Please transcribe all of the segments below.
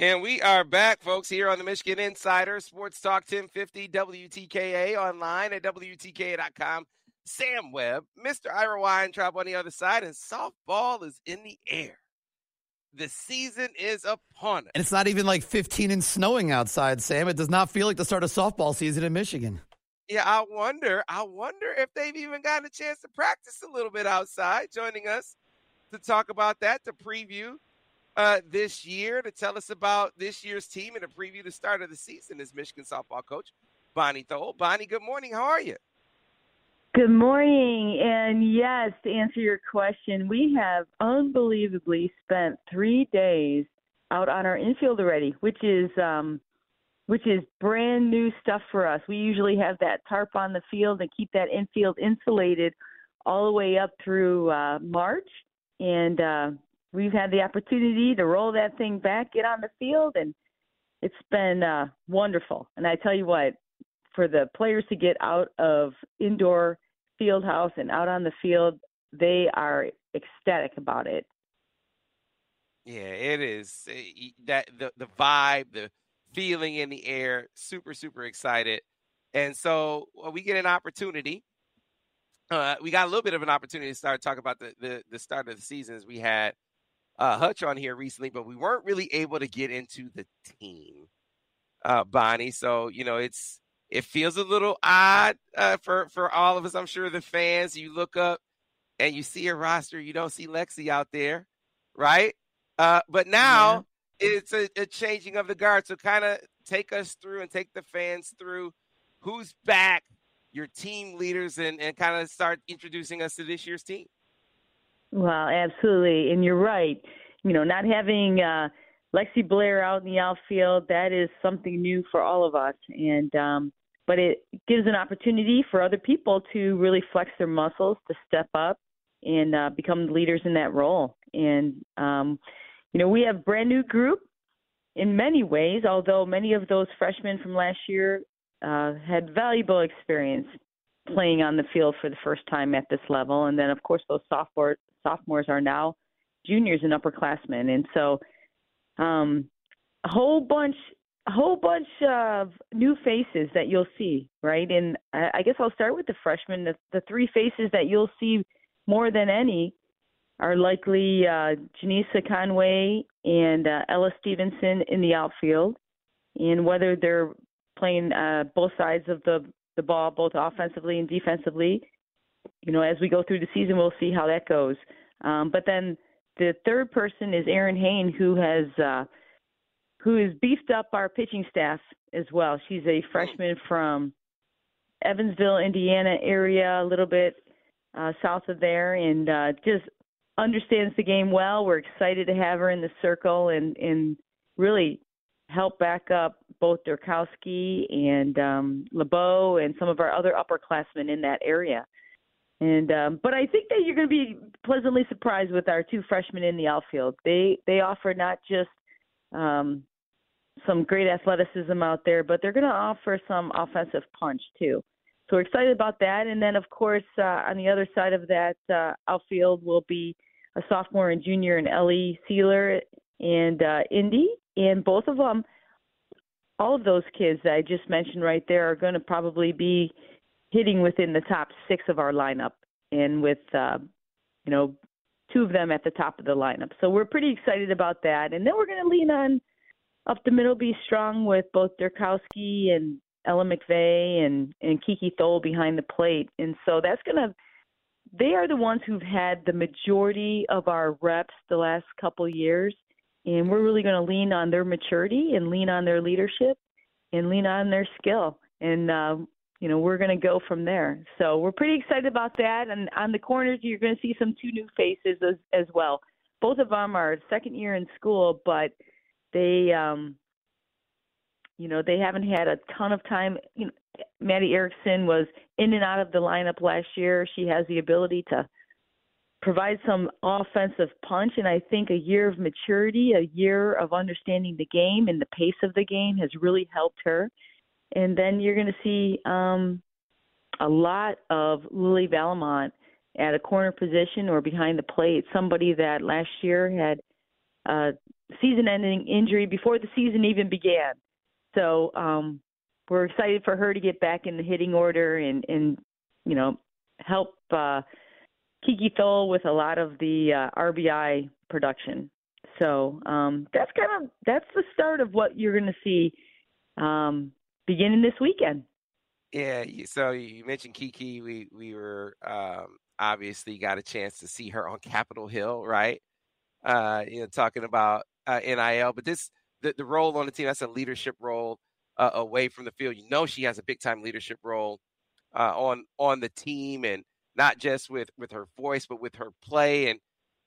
And we are back, folks, here on the Michigan Insider Sports Talk 1050 WTKA online at WTKA.com. Sam Webb, Mr. Ira Weintraub on the other side, and softball is in the air. The season is upon us. And it's not even like 15 and snowing outside, Sam. It does not feel like the start of softball season in Michigan. Yeah, I wonder. I wonder if they've even gotten a chance to practice a little bit outside. Joining us to talk about that, to preview uh, this year, to tell us about this year's team and to preview the start of the season is Michigan softball coach Bonnie Tholl. Bonnie, good morning. How are you? Good morning. And yes, to answer your question, we have unbelievably spent three days out on our infield already, which is um, which is brand new stuff for us. We usually have that tarp on the field and keep that infield insulated all the way up through uh, March. And uh, we've had the opportunity to roll that thing back, get on the field, and it's been uh, wonderful. And I tell you what, for the players to get out of indoor field house and out on the field, they are ecstatic about it. Yeah, it is eh, that the the vibe, the feeling in the air, super, super excited. And so well, we get an opportunity. Uh, we got a little bit of an opportunity to start talking about the, the, the start of the seasons. We had uh, Hutch on here recently, but we weren't really able to get into the team, uh, Bonnie. So you know, it's it feels a little odd uh, for for all of us. I'm sure the fans. You look up and you see a roster, you don't see Lexi out there, right? Uh, but now it's a, a changing of the guard. So kind of take us through and take the fans through who's back, your team leaders, and, and kind of start introducing us to this year's team. Well, absolutely. And you're right. You know, not having uh, Lexi Blair out in the outfield, that is something new for all of us. And, um, but it gives an opportunity for other people to really flex their muscles, to step up and uh, become leaders in that role. And, um, you know, we have brand new group in many ways, although many of those freshmen from last year uh, had valuable experience playing on the field for the first time at this level. And then, of course, those sophomore, sophomores are now juniors and upperclassmen. And so, um, a whole bunch, a whole bunch of new faces that you'll see, right? And I, I guess I'll start with the freshmen. The, the three faces that you'll see more than any are likely uh, Janisa Conway and uh, Ella Stevenson in the outfield. And whether they're playing uh, both sides of the, the ball, both offensively and defensively, you know, as we go through the season, we'll see how that goes. Um, but then the third person is Erin Hain, who has uh, who has beefed up our pitching staff as well. She's a freshman from Evansville, Indiana area, a little bit uh, south of there, and uh, just understands the game well. We're excited to have her in the circle and and really help back up both Derkowski and um, LeBeau and some of our other upperclassmen in that area. And um, but I think that you're going to be pleasantly surprised with our two freshmen in the outfield. They they offer not just um, some great athleticism out there, but they're going to offer some offensive punch too. So we're excited about that. And then of course uh, on the other side of that uh, outfield will be a sophomore and junior in Ellie Sieler and uh, Indy, and both of them, all of those kids that I just mentioned right there are going to probably be hitting within the top six of our lineup, and with uh, you know two of them at the top of the lineup. So we're pretty excited about that, and then we're going to lean on up the middle, be strong with both Derkowski and Ella McVey and and Keke Tholl behind the plate, and so that's going to they are the ones who've had the majority of our reps the last couple years, and we're really going to lean on their maturity and lean on their leadership and lean on their skill, and uh, you know we're going to go from there. So we're pretty excited about that. And on the corners, you're going to see some two new faces as, as well. Both of them are second year in school, but they um, You know, they haven't had a ton of time. You know, Maddie Erickson was in and out of the lineup last year. She has the ability to provide some offensive punch, and I think a year of maturity, a year of understanding the game and the pace of the game has really helped her. And then you're going to see um, a lot of Lily Valamont at a corner position or behind the plate, somebody that last year had a season-ending injury before the season even began. So um, we're excited for her to get back in the hitting order and, and you know, help uh, Keke Tholl with a lot of the uh, RBI production. So um, that's kind of that's the start of what you're going to see um, beginning this weekend. Yeah. So you mentioned Keke. We we were um, obviously got a chance to see her on Capitol Hill, right? Uh, you know, talking about uh, NIL, but this the, the role on the team that's a leadership role uh, away from the field. You know, she has a big time leadership role uh, on on the team, and not just with with her voice, but with her play. And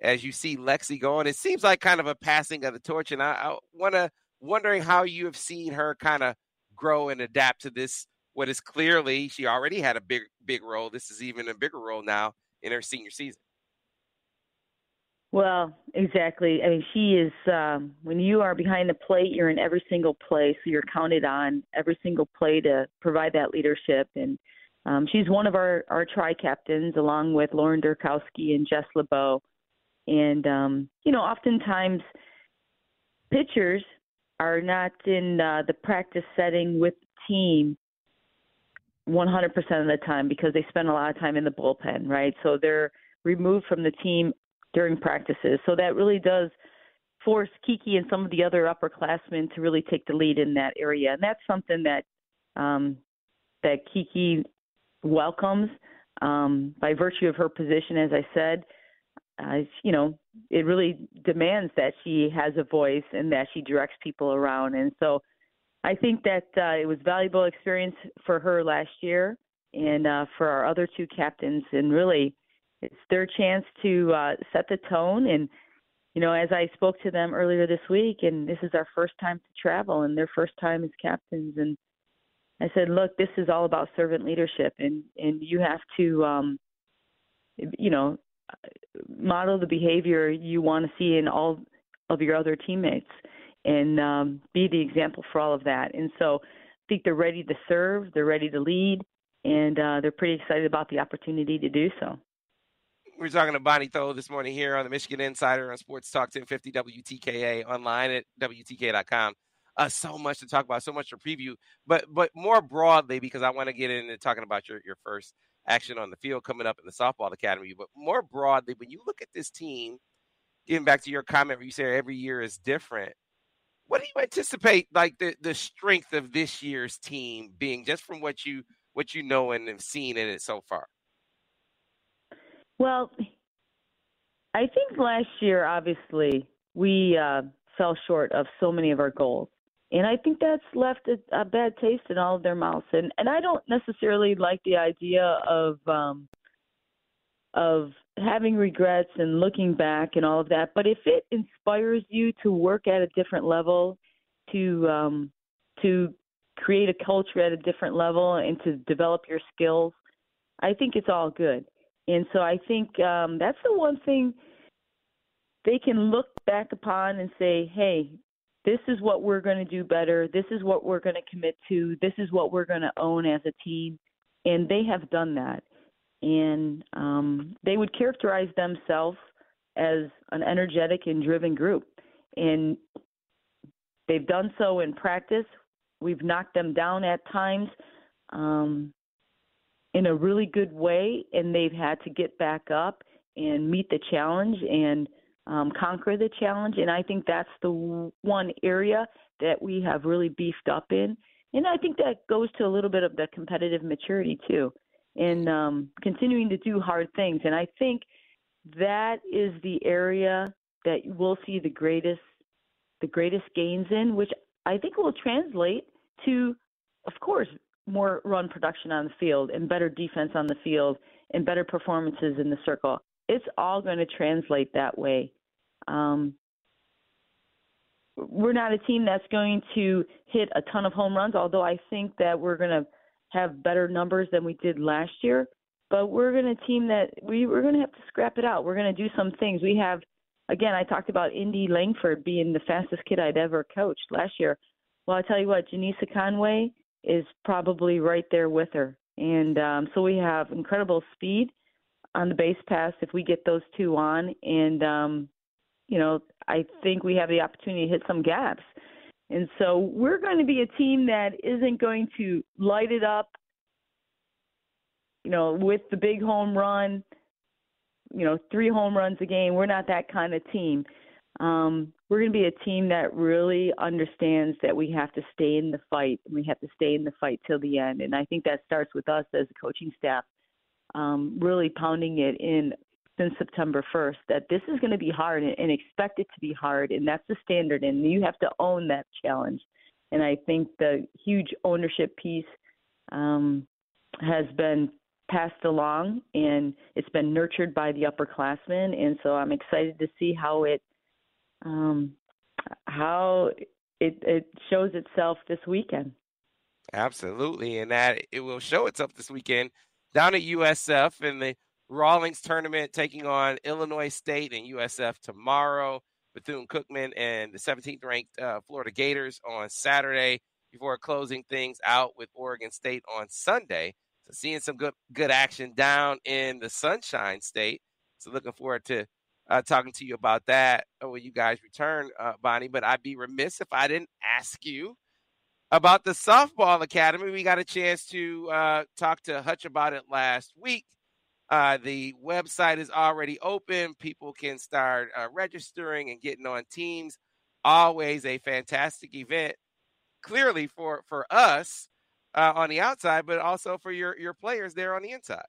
as you see Lexi going, it seems like kind of a passing of the torch. And I, I want to wondering how you have seen her kind of grow and adapt to this. What is clearly she already had a big big role. This is even a bigger role now in her senior season. Well, exactly. I mean, she is. Um, when you are behind the plate, you're in every single play, so you're counted on every single play to provide that leadership. And um, she's one of our our tri captains, along with Lauren Derkowski and Jess LeBeau. And um, you know, oftentimes pitchers are not in uh, the practice setting with the team 100% of the time because they spend a lot of time in the bullpen, right? So they're removed from the team during practices. So that really does force Keke and some of the other upperclassmen to really take the lead in that area, and that's something that um, that Keke welcomes um, by virtue of her position. As I said, uh, you know, it really demands that she has a voice and that she directs people around, and so. I think that uh, it was valuable experience for her last year and uh, for our other two captains, and really it's their chance to uh, set the tone. And you know, as I spoke to them earlier this week, and this is our first time to travel, and their first time as captains, and I said, look, this is all about servant leadership, and and you have to, um, you know, model the behavior you want to see in all of your other teammates, and um, be the example for all of that. And so, I think they're ready to serve, they're ready to lead, and uh, they're pretty excited about the opportunity to do so. We're talking to Bonnie Tholl this morning here on the Michigan Insider on Sports Talk 1050 WTKA online at WTK.com. Uh, so much to talk about, so much to preview, but but more broadly because I want to get into talking about your, your first action on the field coming up in the softball academy. But more broadly, when you look at this team, getting back to your comment where you say every year is different, what do you anticipate like the, the strength of this year's team being just from what you what you know and have seen in it so far? Well, I think last year, obviously, we uh, fell short of so many of our goals. And I think that's left a, a bad taste in all of their mouths. And and I don't necessarily like the idea of um, of having regrets and looking back and all of that. But if it inspires you to work at a different level, to um, to create a culture at a different level, and to develop your skills, I think it's all good. And so I think um, that's the one thing they can look back upon and say, hey, this is what we're going to do better. This is what we're going to commit to. This is what we're going to own as a team. And they have done that. And um, they would characterize themselves as an energetic and driven group. And they've done so in practice. We've knocked them down at times. Um, in a really good way, and they've had to get back up and meet the challenge and um, conquer the challenge. And I think that's the one area that we have really beefed up in. And I think that goes to a little bit of the competitive maturity too, and um, continuing to do hard things. And I think that is the area that we'll see the greatest the greatest gains in, which I think will translate to, of course, more run production on the field and better defense on the field and better performances in the circle. It's all going to translate that way. Um, we're not a team that's going to hit a ton of home runs, although I think that we're going to have better numbers than we did last year. But we're going to team that we we're going to have to scrap it out. We're going to do some things. We have, again, I talked about Indy Langford being the fastest kid I'd ever coached last year. Well, I tell you what, Janisa Conway is probably right there with her, and um, so we have incredible speed on the base pass if we get those two on, and um, you know, I think we have the opportunity to hit some gaps. And so we're going to be a team that isn't going to light it up, you know, with the big home run, you know, three home runs a game. We're not that kind of team. Um, we're going to be a team that really understands that we have to stay in the fight. And we have to stay in the fight till the end. And I think that starts with us as a coaching staff, um, really pounding it in since September 1st that this is going to be hard and, and expect it to be hard. And that's the standard. And you have to own that challenge. And I think the huge ownership piece um, has been passed along and it's been nurtured by the upperclassmen. And so I'm excited to see how it um, how it, it shows itself this weekend. Absolutely, and that it will show itself this weekend down at USF in the Rawlings tournament, taking on Illinois State and USF tomorrow. Bethune Cookman and the 17th ranked uh, Florida Gators on Saturday before closing things out with Oregon State on Sunday. So seeing some good good action down in the Sunshine State. So looking forward to uh, talking to you about that when you guys return, uh, Bonnie. But I'd be remiss if I didn't ask you about the softball academy. We got a chance to uh, talk to Hutch about it last week. Uh, the website is already open. People can start uh, registering and getting on teams. Always a fantastic event, clearly for for us uh, on the outside, but also for your your players there on the inside.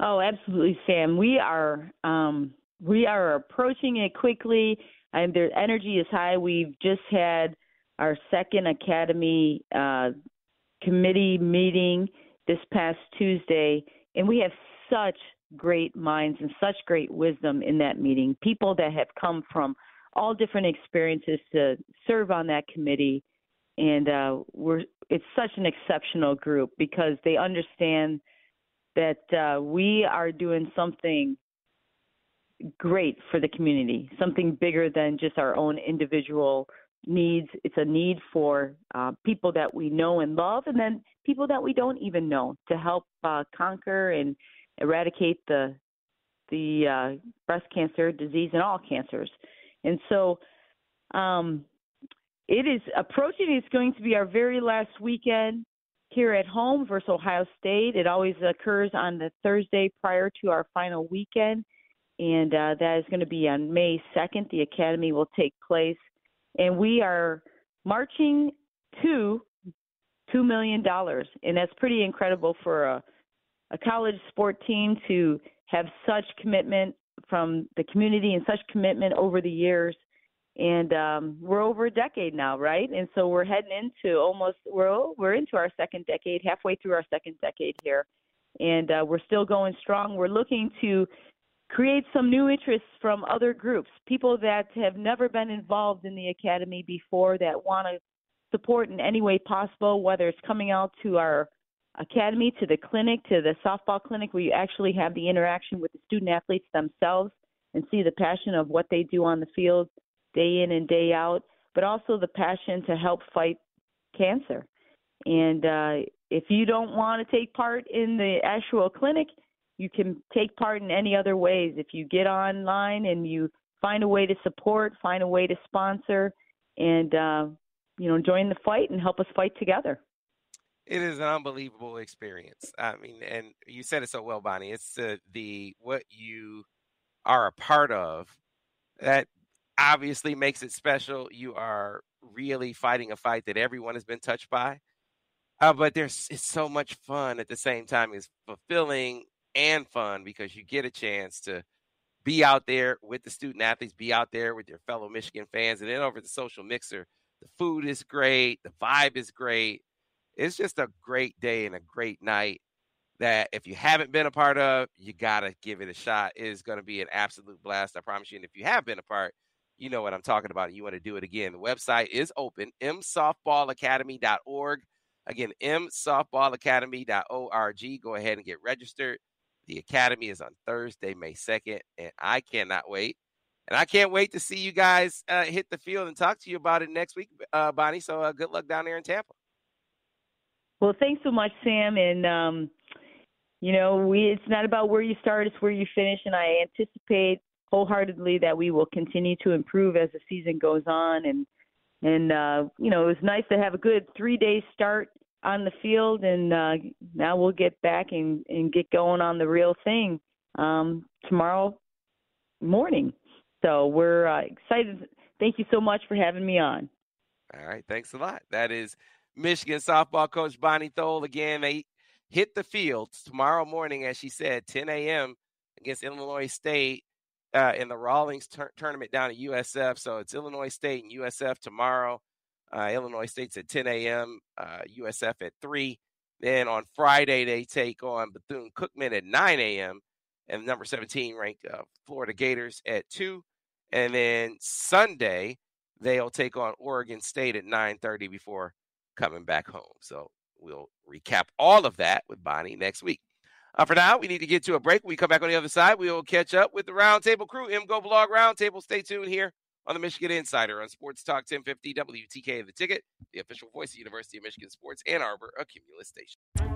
Oh, absolutely, Sam. We are um, we are approaching it quickly, and their energy is high. We've just had our second academy uh, committee meeting this past Tuesday and we have such great minds and such great wisdom in that meeting. People that have come from all different experiences to serve on that committee. And uh, we're it's such an exceptional group because they understand that uh, we are doing something great for the community, something bigger than just our own individual needs. It's a need for uh, people that we know and love, and then people that we don't even know to help uh, conquer and eradicate the the uh, breast cancer disease and all cancers. And so, um, it is approaching. It's going to be our very last weekend here at home versus Ohio State. It always occurs on the Thursday prior to our final weekend, and uh, that is going to be on May 2nd. The academy will take place and we are marching to two million dollars, and that's pretty incredible for a, a college sport team to have such commitment from the community and such commitment over the years. And um, we're over a decade now, right? And so we're heading into almost we're we're into our second decade, halfway through our second decade here, and uh, we're still going strong. We're looking to create some new interests from other groups, people that have never been involved in the academy before that want to support in any way possible, whether it's coming out to our academy, to the clinic, to the softball clinic, where you actually have the interaction with the student athletes themselves and see the passion of what they do on the field day in and day out, but also the passion to help fight cancer. And uh, if you don't want to take part in the actual clinic, you can take part in any other ways. If you get online and you find a way to support, find a way to sponsor, and uh, you know, join the fight and help us fight together. It is an unbelievable experience. I mean, and you said it so well, Bonnie. It's uh, the what you are a part of that obviously makes it special. You are really fighting a fight that everyone has been touched by. Uh, but there's it's so much fun at the same time. It's fulfilling and fun because you get a chance to be out there with the student athletes, be out there with your fellow Michigan fans, and then over the social mixer, the food is great, the vibe is great. It's just a great day and a great night that if you haven't been a part of, you got to give it a shot. It is going to be an absolute blast, I promise you. And if you have been a part, you know what I'm talking about. You want to do it again. The website is open, msoftballacademy.org. Again, msoftballacademy.org. Go ahead and get registered. The academy is on Thursday, May 2nd, and I cannot wait. And I can't wait to see you guys uh, hit the field and talk to you about it next week, uh, Bonnie. So uh, good luck down there in Tampa. Well, thanks so much, Sam. And um, you know, we it's not about where you start; it's where you finish. And I anticipate wholeheartedly that we will continue to improve as the season goes on. And and uh, you know, it was nice to have a good three day start on the field, and uh, now we'll get back and, and get going on the real thing um, tomorrow morning. So we're uh, excited. Thank you so much for having me on. All right, thanks a lot. That is Michigan softball coach Bonnie Tholl again. They hit the field tomorrow morning, as she said, 10 a.m. against Illinois State uh, in the Rawlings tur- tournament down at USF. So it's Illinois State and USF tomorrow. Uh, Illinois State's at 10 a.m., uh, USF at 3. Then on Friday, they take on Bethune Cookman at 9 a.m. and number 17 ranked uh, Florida Gators at 2. And then Sunday, they'll take on Oregon State at 9:30 before coming back home. So we'll recap all of that with Bonnie next week. Uh, for now, we need to get to a break. When we come back on the other side, we will catch up with the Roundtable crew. MGoBlog Roundtable. Stay tuned here on the Michigan Insider on Sports Talk 1050 WTK The Ticket, the official voice of University of Michigan Sports Ann Arbor, a Cumulus station.